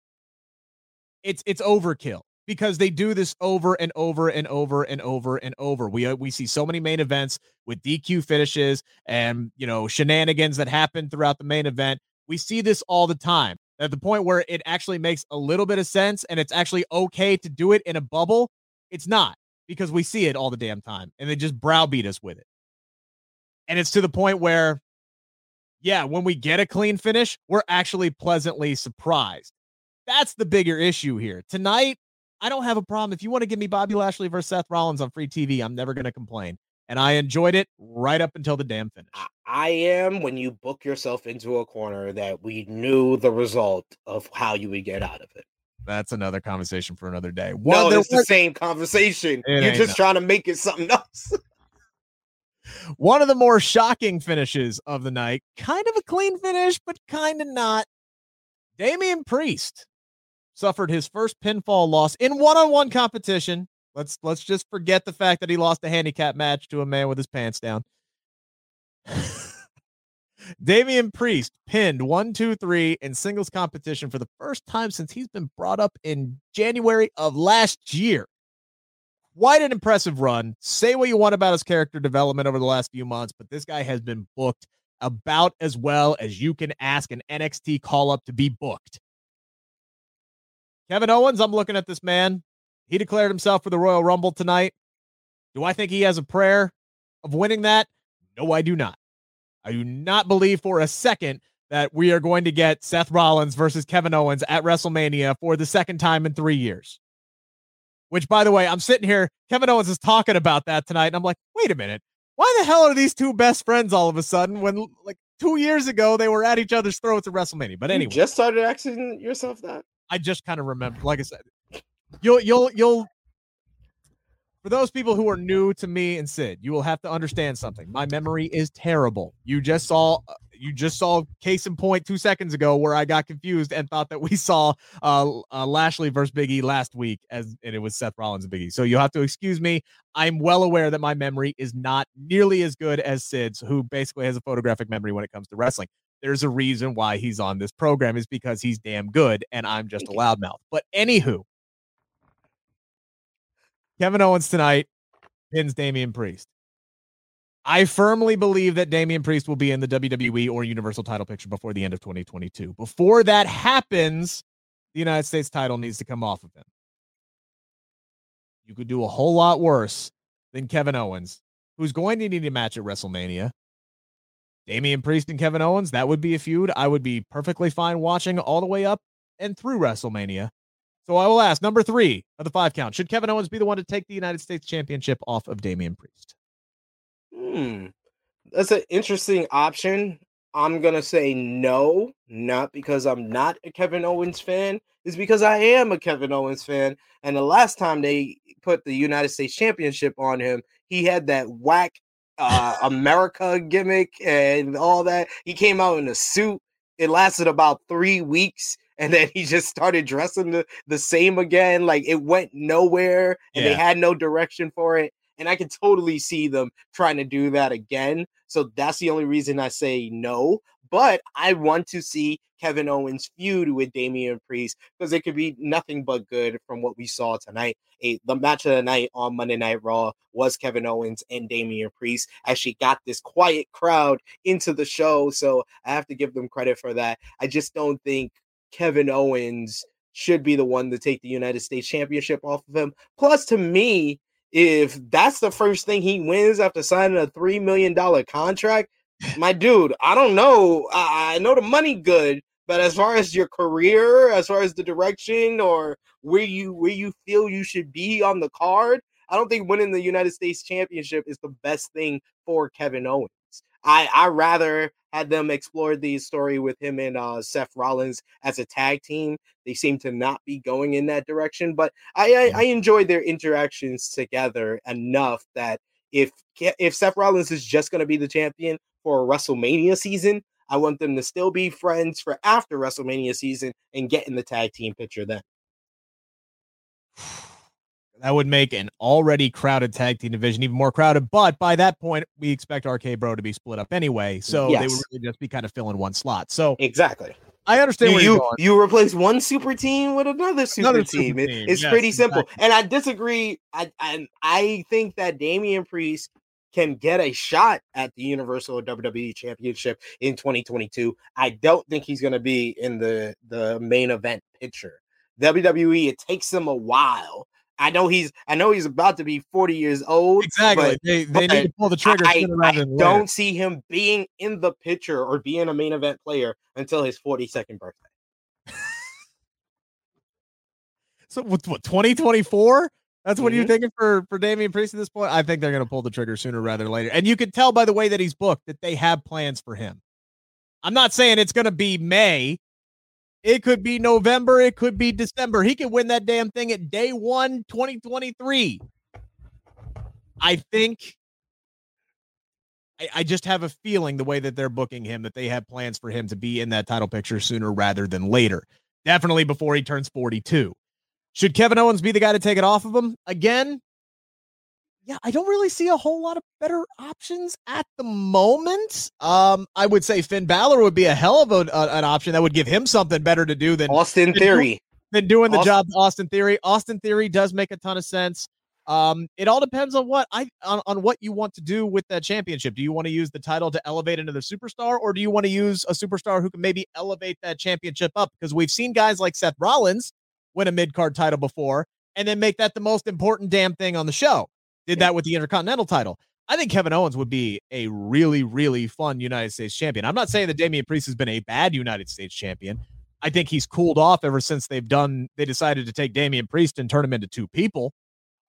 it's it's overkill because they do this over and over and over and over and over. We uh, we see so many main events with DQ finishes and you know shenanigans that happen throughout the main event. We see this all the time at the point where it actually makes a little bit of sense and it's actually okay to do it in a bubble. It's not because we see it all the damn time and they just browbeat us with it. And it's to the point where, yeah, when we get a clean finish, we're actually pleasantly surprised. That's the bigger issue here. Tonight, I don't have a problem. If you want to give me Bobby Lashley versus Seth Rollins on free TV, I'm never going to complain. And I enjoyed it right up until the damn finish. I am when you book yourself into a corner that we knew the result of how you would get out of it. That's another conversation for another day. Well, no, it's was, the same conversation. You're just trying to make it something else. [LAUGHS] One of the more shocking finishes of the night, kind of a clean finish, but kind of not. Damian Priest suffered his first pinfall loss in one-on-one competition. Let's let's just forget the fact that he lost a handicap match to a man with his pants down. [LAUGHS] Damian Priest pinned one, two, three in singles competition for the first time since he's been brought up in January of last year. Quite an impressive run. Say what you want about his character development over the last few months, but this guy has been booked about as well as you can ask an NXT call up to be booked. Kevin Owens, I'm looking at this man. He declared himself for the Royal Rumble tonight. Do I think he has a prayer of winning that? No, I do not. I do not believe for a second that we are going to get Seth Rollins versus Kevin Owens at WrestleMania for the second time in three years. Which, by the way, I'm sitting here, Kevin Owens is talking about that tonight, and I'm like, wait a minute. Why the hell are these two best friends all of a sudden when, like, two years ago they were at each other's throats at WrestleMania? But anyway, you just started asking yourself that. I just kind of remember, like I said, you'll you'll you'll for those people who are new to me and Sid, you will have to understand something. My memory is terrible. You just saw uh, you just saw case in point two seconds ago where I got confused and thought that we saw uh, uh, Lashley versus Biggie last week as and it was Seth Rollins and Biggie. So you'll have to excuse me. I'm well aware that my memory is not nearly as good as Sid's, who basically has a photographic memory when it comes to wrestling. There's a reason why he's on this program is because he's damn good and I'm just a loudmouth. But anywho, Kevin Owens tonight pins Damian Priest. I firmly believe that Damian Priest will be in the WWE or Universal title picture before the end of 2022. Before that happens, the United States title needs to come off of him. You could do a whole lot worse than Kevin Owens, who's going to need a match at WrestleMania. Damian Priest and Kevin Owens, that would be a feud I would be perfectly fine watching all the way up and through WrestleMania. So I will ask number three of the five count. Should Kevin Owens be the one to take the United States Championship off of Damian Priest? Hmm. That's an interesting option. I'm gonna say no, not because I'm not a Kevin Owens fan. It's because I am a Kevin Owens fan. And the last time they put the United States Championship on him, he had that whack uh, [LAUGHS] America gimmick and all that. He came out in a suit. It lasted about three weeks and then he just started dressing the, the same again. Like it went nowhere and yeah. they had no direction for it. And I can totally see them trying to do that again. So that's the only reason I say no. But I want to see Kevin Owens feud with Damian Priest because it could be nothing but good from what we saw tonight. A, the match of the night on Monday Night Raw was Kevin Owens and Damian Priest. Actually, got this quiet crowd into the show, so I have to give them credit for that. I just don't think Kevin Owens should be the one to take the United States Championship off of him. Plus, to me, if that's the first thing he wins after signing a $3 million contract, [LAUGHS] my dude, I don't know. I, I know the money good, but as far as your career, as far as the direction or where you where you feel you should be on the card, I don't think winning the United States Championship is the best thing for Kevin Owens. I I rather had them explore the story with him and uh, Seth Rollins as a tag team. They seem to not be going in that direction, but I I, I enjoy their interactions together enough that if if Seth Rollins is just going to be the champion for a WrestleMania season, I want them to still be friends for after WrestleMania season and get in the tag team picture then. That would make an already crowded tag team division even more crowded. But by that point, we expect RK Bro to be split up anyway. So yes. they would really just be kind of filling one slot. So exactly. I understand you, you, you, replace one super team with another super another team. Super team. it's yes, pretty simple. Exactly. And I disagree. I, I I think that Damian Priest can get a shot at the Universal WWE Championship in 2022. I don't think he's going to be in the the main event picture. WWE it takes them a while I know he's I know he's about to be 40 years old. Exactly. But, they they need to pull the trigger. I, I don't see him being in the picture or being a main event player until his 42nd birthday. [LAUGHS] so what, what 2024? That's what mm-hmm. you're thinking for for Damian Priest at this point. I think they're going to pull the trigger sooner rather than later. And you can tell by the way that he's booked that they have plans for him. I'm not saying it's going to be May it could be November. It could be December. He could win that damn thing at day one, 2023. I think. I, I just have a feeling the way that they're booking him that they have plans for him to be in that title picture sooner rather than later. Definitely before he turns 42. Should Kevin Owens be the guy to take it off of him? Again, yeah, I don't really see a whole lot of better options at the moment. Um, I would say Finn Balor would be a hell of a, a, an option that would give him something better to do than Austin Theory. than doing the Austin. job Austin Theory. Austin Theory does make a ton of sense. Um, it all depends on what I on, on what you want to do with that championship. Do you want to use the title to elevate into the superstar, or do you want to use a superstar who can maybe elevate that championship up? Because we've seen guys like Seth Rollins win a mid card title before and then make that the most important damn thing on the show did that with the Intercontinental title. I think Kevin Owens would be a really, really fun United States champion. I'm not saying that Damian Priest has been a bad United States champion. I think he's cooled off ever since they've done. They decided to take Damian Priest and turn him into two people.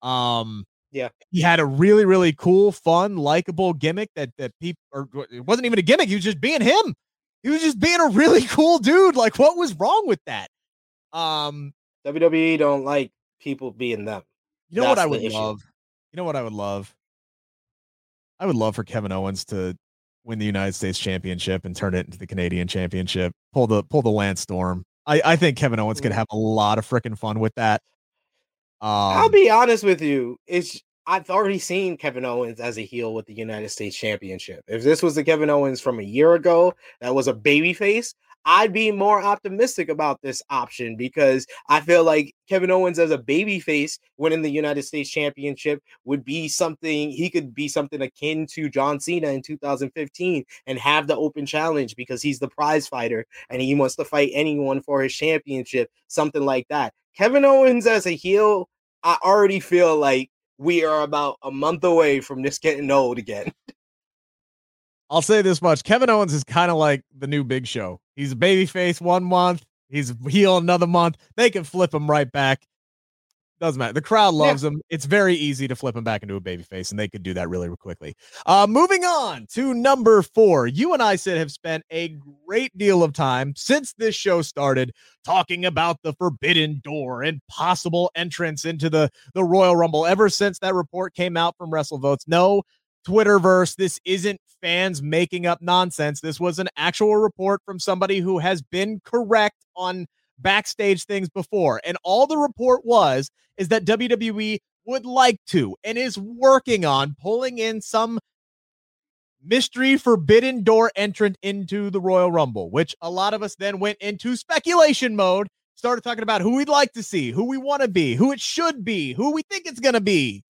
Um, yeah, he had a really, really cool, fun, likable gimmick that that people, or it wasn't even a gimmick. He was just being him. He was just being a really [LAUGHS] cool dude. Like, what was wrong with that? Um, WWE don't like people being them. You know That's what I would love? You know what I would love? I would love for Kevin Owens to win the United States Championship and turn it into the Canadian Championship. Pull the pull the Lance Storm. I, I think Kevin Owens could have a lot of freaking fun with that. Um, I'll be honest with you. It's I've already seen Kevin Owens as a heel with the United States Championship. If this was the Kevin Owens from a year ago that was a babyface, I'd be more optimistic about this option because I feel like Kevin Owens as a babyface winning the United States Championship would be something he could be something akin to John Cena in 2015 and have the open challenge because he's the prize fighter and he wants to fight anyone for his championship, something like that. Kevin Owens as a heel, I already feel like we are about a month away from this getting old again. [LAUGHS] I'll say this much: Kevin Owens is kind of like the new Big Show. He's a babyface one month, he's heel another month. They can flip him right back. Doesn't matter. The crowd loves yeah. him. It's very easy to flip him back into a babyface, and they could do that really quickly. Uh, moving on to number four. You and I, Sid, have spent a great deal of time since this show started talking about the forbidden door and possible entrance into the, the Royal Rumble ever since that report came out from WrestleVotes. No, Twitterverse. This isn't fans making up nonsense. This was an actual report from somebody who has been correct on backstage things before. And all the report was is that WWE would like to and is working on pulling in some mystery forbidden door entrant into the Royal Rumble, which a lot of us then went into speculation mode, started talking about who we'd like to see, who we want to be, who it should be, who we think it's going to be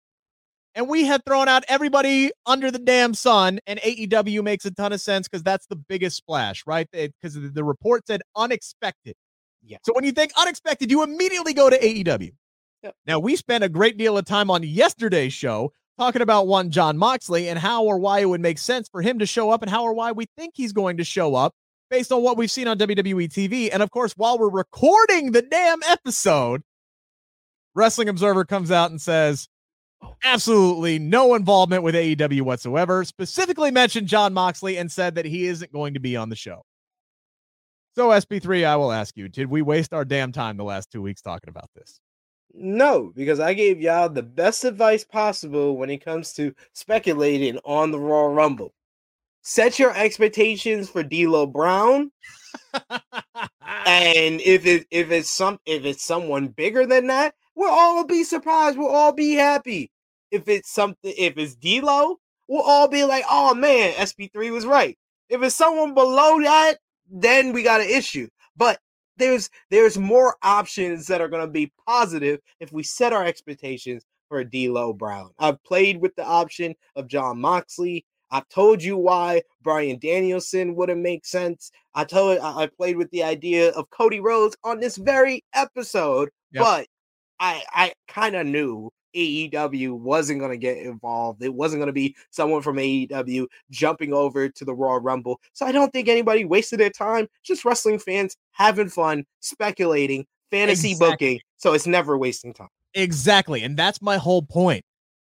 and we had thrown out everybody under the damn sun, and AEW makes a ton of sense because that's the biggest splash, right? Because the, the report said unexpected. Yeah. So when you think unexpected, you immediately go to AEW. Yep. Now we spent a great deal of time on yesterday's show talking about one Jon Moxley and how or why it would make sense for him to show up and how or why we think he's going to show up based on what we've seen on WWE TV. And of course, while we're recording the damn episode, Wrestling Observer comes out and says, absolutely no involvement with AEW whatsoever. Specifically mentioned Jon Moxley and said that he isn't going to be on the show. So, SP3, I will ask you, did we waste our damn time the last two weeks talking about this? No, because I gave y'all the best advice possible when it comes to speculating on the Royal Rumble. set your expectations for D'Lo Brown, [LAUGHS] and if it if it's some if it's someone bigger than that, we'll all be surprised. We'll all be happy. If it's something, if it's D'Lo, we'll all be like, "Oh man, SP3 was right." If it's someone below that, then we got an issue. But there's there's more options that are going to be positive if we set our expectations for D'Lo Brown. I've played with the option of Jon Moxley. I've told you why Bryan Danielson wouldn't make sense. I told I played with the idea of Cody Rhodes on this very episode, yep. but I I kind of knew AEW wasn't going to get involved. It wasn't going to be someone from AEW jumping over to the Royal Rumble. So I don't think anybody wasted their time. Just wrestling fans having fun, speculating, fantasy exactly. booking. So it's never wasting time. Exactly. And that's my whole point.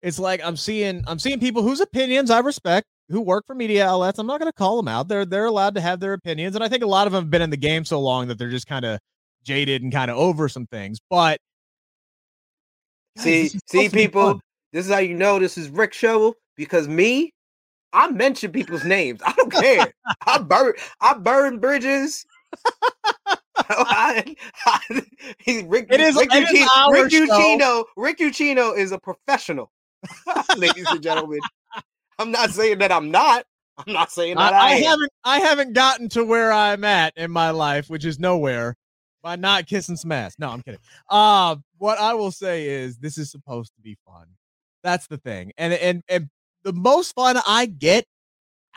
It's like I'm seeing I'm seeing people whose opinions I respect who work for media outlets. I'm not going to call them out. They're they're allowed to have their opinions and I think a lot of them have been in the game so long that they're just kind of jaded and kind of over some things. But see, see, people, this is how you know this is Rick Shovel because me, I mention people's names. I don't care. I [LAUGHS] burn, I burn bridges. [LAUGHS] I, [LAUGHS] I, Rick, it is, Rick, it Ucchino, is Rick. Rick is a professional, ladies and gentlemen. I'm not saying that I'm not. I'm not saying that I, I, I haven't. I haven't gotten to where I'm at in my life, which is nowhere by not kissing some ass. No, I'm kidding. Uh, what I will say is this is supposed to be fun. That's the thing. And and and the most fun I get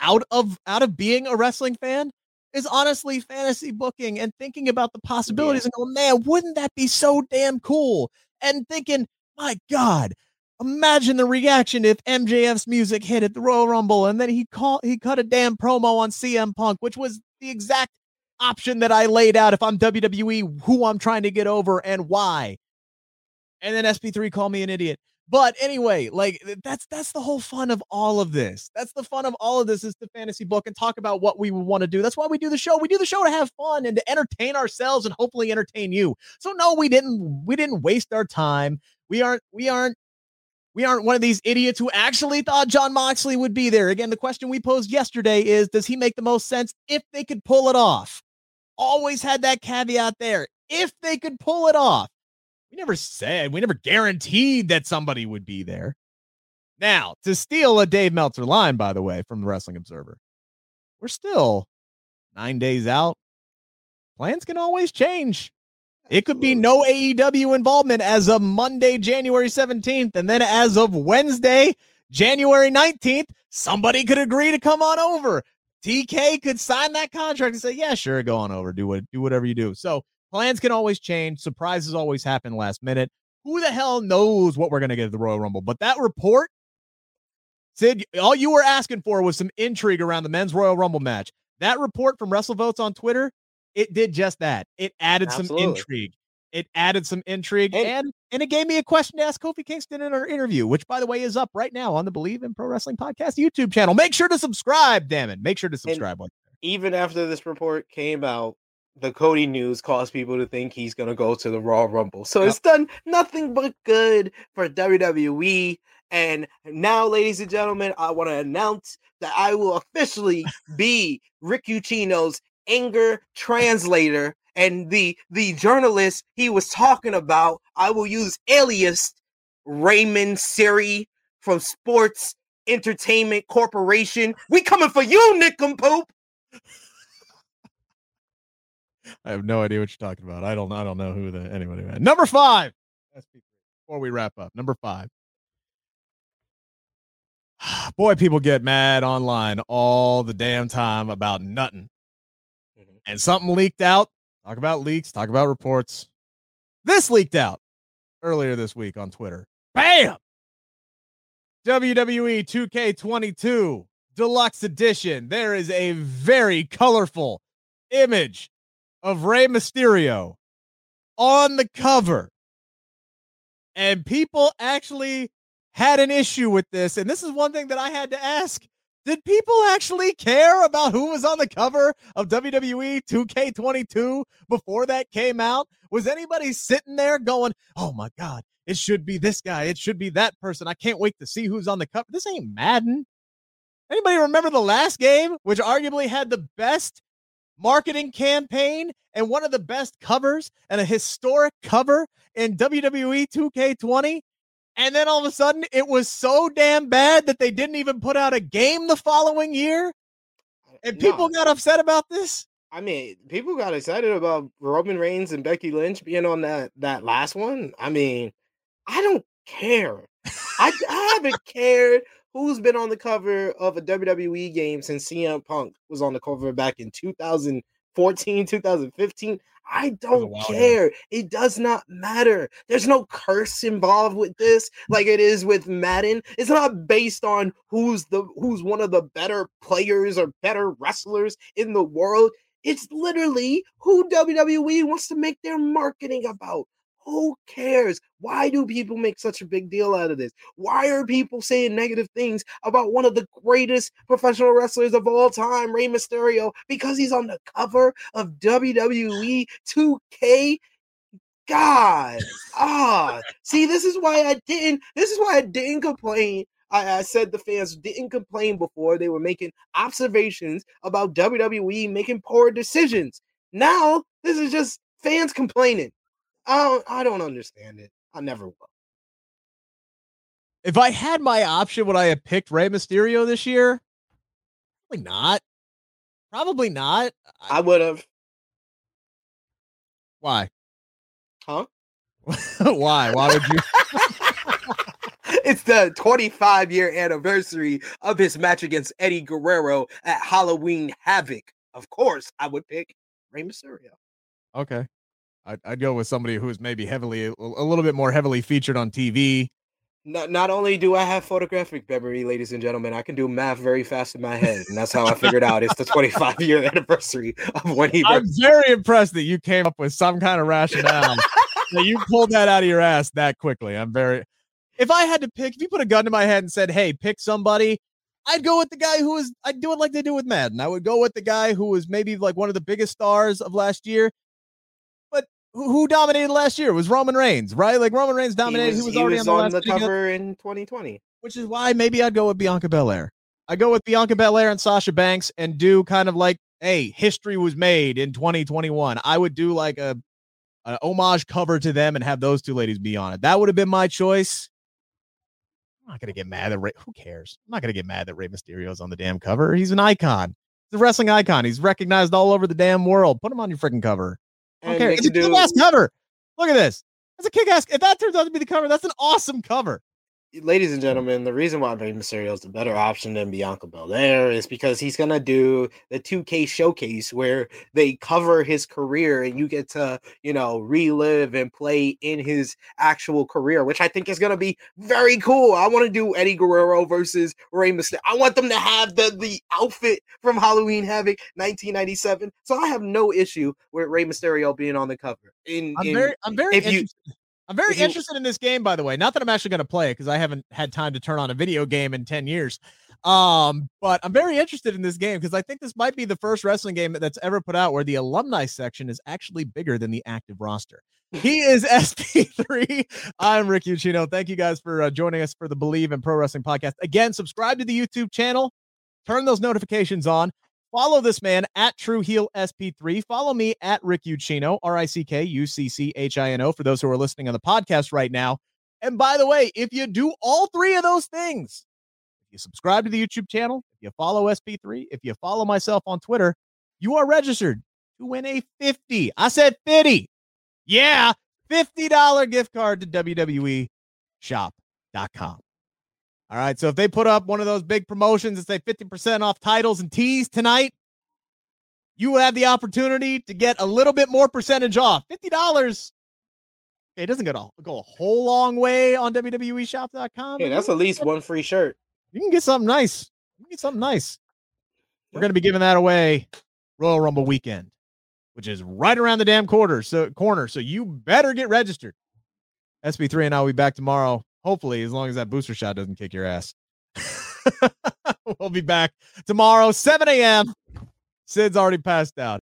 out of out of being a wrestling fan is honestly fantasy booking and thinking about the possibilities yeah. and going, man, wouldn't that be so damn cool? And thinking, my God, imagine the reaction if MJF's music hit at the Royal Rumble and then he called he cut a damn promo on CM Punk, which was the exact option that I laid out if I'm WWE, who I'm trying to get over and why. And then SP3 call me an idiot. But anyway, like that's that's the whole fun of all of this. That's the fun of all of this is the fantasy book and talk about what we want to do. That's why we do the show. We do the show to have fun and to entertain ourselves and hopefully entertain you. So no, we didn't we didn't waste our time. We aren't we aren't we aren't one of these idiots who actually thought Jon Moxley would be there. Again, the question we posed yesterday is does he make the most sense if they could pull it off? always had that caveat there. If they could pull it off, we never said, we never guaranteed that somebody would be there. Now, to steal a Dave Meltzer line, by the way, from the Wrestling Observer, we're still nine days out. Plans can always change. It could be no AEW involvement as of Monday, January 17th. And then as of Wednesday, January 19th, somebody could agree to come on over. TK could sign that contract and say, "Yeah, sure, go on over, do what, do whatever you do." So plans can always change. Surprises always happen last minute. Who the hell knows what we're gonna get at the Royal Rumble? But that report, Sid, all you were asking for was some intrigue around the men's Royal Rumble match. That report from WrestleVotes on Twitter, it did just that. It added Absolutely. some intrigue. It added some intrigue and, and and it gave me a question to ask Kofi Kingston in our interview, which by the way is up right now on the Bleav in Pro Wrestling Podcast YouTube channel. Make sure to subscribe, damn it. Make sure to subscribe. even after this report came out, the Cody news caused people to think he's going to go to the Royal Rumble. So yep. it's done nothing but good for WWE. And now, ladies and gentlemen, I want to announce that I will officially be Rick Ucchino's anger translator and the the journalist he was talking about, I will use alias Raymond Siri from Sports Entertainment Corporation. We coming for you, Nick and Poop. [LAUGHS] I have no idea what you're talking about. I don't I don't know who the anybody. Number five. Before we wrap up, number five. [SIGHS] Boy, people get mad online all the damn time about nothing. Mm-hmm. And something leaked out Talk about leaks, talk about reports. This leaked out earlier this week on Twitter. Bam! WWE 2K22 Deluxe Edition. There is a very colorful image of Rey Mysterio on the cover. And people actually had an issue with this. And this is one thing that I had to ask did people actually care about who was on the cover of WWE 2K22 before that came out? Was anybody sitting there going, oh my God, it should be this guy. It should be that person. I can't wait to see who's on the cover. This ain't Madden. Anybody remember the last game, which arguably had the best marketing campaign and one of the best covers and a historic cover in WWE 2K20? And then all of a sudden, it was so damn bad that they didn't even put out a game the following year. And people No. got upset about this. I mean, people got excited about Roman Reigns and Becky Lynch being on that that last one. I mean, I don't care. I, I haven't cared who's been on the cover of a WWE game since CM Punk was on the cover back in 2014, 2015. I don't care. It does not matter. There's no curse involved with this like it is with Madden. It's not based on who's the who's one of the better players or better wrestlers in the world. It's literally who WWE wants to make their marketing about. Who cares? Why do people make such a big deal out of this? Why are people saying negative things about one of the greatest professional wrestlers of all time, Rey Mysterio, because he's on the cover of WWE 2K? God, ah, see, this is why I didn't. This is why I didn't complain. I, I said the fans didn't complain before they were making observations about WWE making poor decisions. Now this is just fans complaining. I don't, I don't understand it. I never will. If I had my option, would I have picked Rey Mysterio this year? Probably not. Probably not. I would have, Why? huh? [LAUGHS] Why? Why would you? [LAUGHS] it's the 25 year anniversary of his match against Eddie Guerrero at Halloween Havoc. Of course, I would pick Rey Mysterio. Okay. I'd, I'd go with somebody who's maybe heavily, a little bit more heavily featured on TV. Not, not only do I have photographic memory, ladies and gentlemen, I can do math very fast in my head. And that's how I figured out it's the 25 year anniversary of when he. I'm very impressed that you came up with some kind of rationale. [LAUGHS] that you pulled that out of your ass that quickly. I'm very. If I had to pick, if you put a gun to my head and said, "Hey, pick somebody," I'd go with the guy who was. I'd do it like they do with Madden. I would go with the guy who was maybe like one of the biggest stars of last year. Who, dominated last year? It was Roman Reigns, right? Like Roman Reigns dominated. He was, he already was on the, on the cover in 2020. which is why maybe I'd go with Bianca Belair. I go with Bianca Belair and Sasha Banks and do kind of like, hey, history was made in 2021. I would do like a an homage cover to them and have those two ladies be on it. That would have been my choice. I'm not gonna get mad at Rey. Who cares? I'm not gonna get mad that Rey Mysterio's on the damn cover. He's an icon. He's a wrestling icon. He's recognized all over the damn world. Put him on your freaking cover. I don't And care. It's a kick-ass cover. Look at this. That's a kick-ass. If that turns out to be the cover, that's an awesome cover. Ladies and gentlemen, the reason why Rey Mysterio is the better option than Bianca Belair is because he's gonna do the 2K showcase where they cover his career and you get to, you know, relive and play in his actual career, which I think is gonna be very cool. I want to do Eddie Guerrero versus Rey Mysterio. I want them to have the the outfit from Halloween Havoc 1997. So I have no issue with Rey Mysterio being on the cover. In, I'm in- very, I'm very if you- interested. I'm very interested in this game, by the way. Not that I'm actually going to play it because I haven't had time to turn on a video game in 10 years. Um, but I'm very interested in this game because I think this might be the first wrestling game that's ever put out where the alumni section is actually bigger than the active roster. He is [LAUGHS] SP3. I'm Rick Ucchino. Thank you guys for uh, joining us for the Bleav in Pro Wrestling podcast. Again, subscribe to the YouTube channel, turn those notifications on. Follow this man at True Heel SP3. Follow me at Rick Ucchino, R I C K U C C H I N O, for those who are listening on the podcast right now. And by the way, if you do all three of those things, if you subscribe to the YouTube channel, if you follow SP3, if you follow myself on Twitter, you are registered to win a 50. I said 50. Yeah, $50 gift card to WWE shop.com. All right. So if they put up one of those big promotions and say 50% off titles and tees tonight, you will have the opportunity to get a little bit more percentage off. $50. It doesn't go, to, go a whole long way on WWEshop.com. Hey, that's at least one free shirt. You can get something nice. You can get something nice. We're going to be giving that away Royal Rumble weekend, which is right around the damn quarter. So corner. So you better get registered. SP3 and I'll be back tomorrow. Hopefully, as long as that booster shot doesn't kick your ass. [LAUGHS] we'll be back tomorrow, 7 a.m. Sid's already passed out.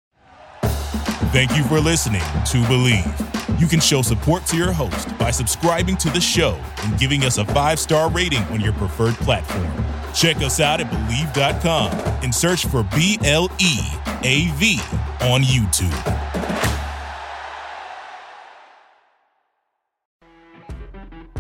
Thank you for listening to Bleav. You can show support to your host by subscribing to the show and giving us a five star rating on your preferred platform. Check us out at Bleav.com and search for B L E A V on YouTube.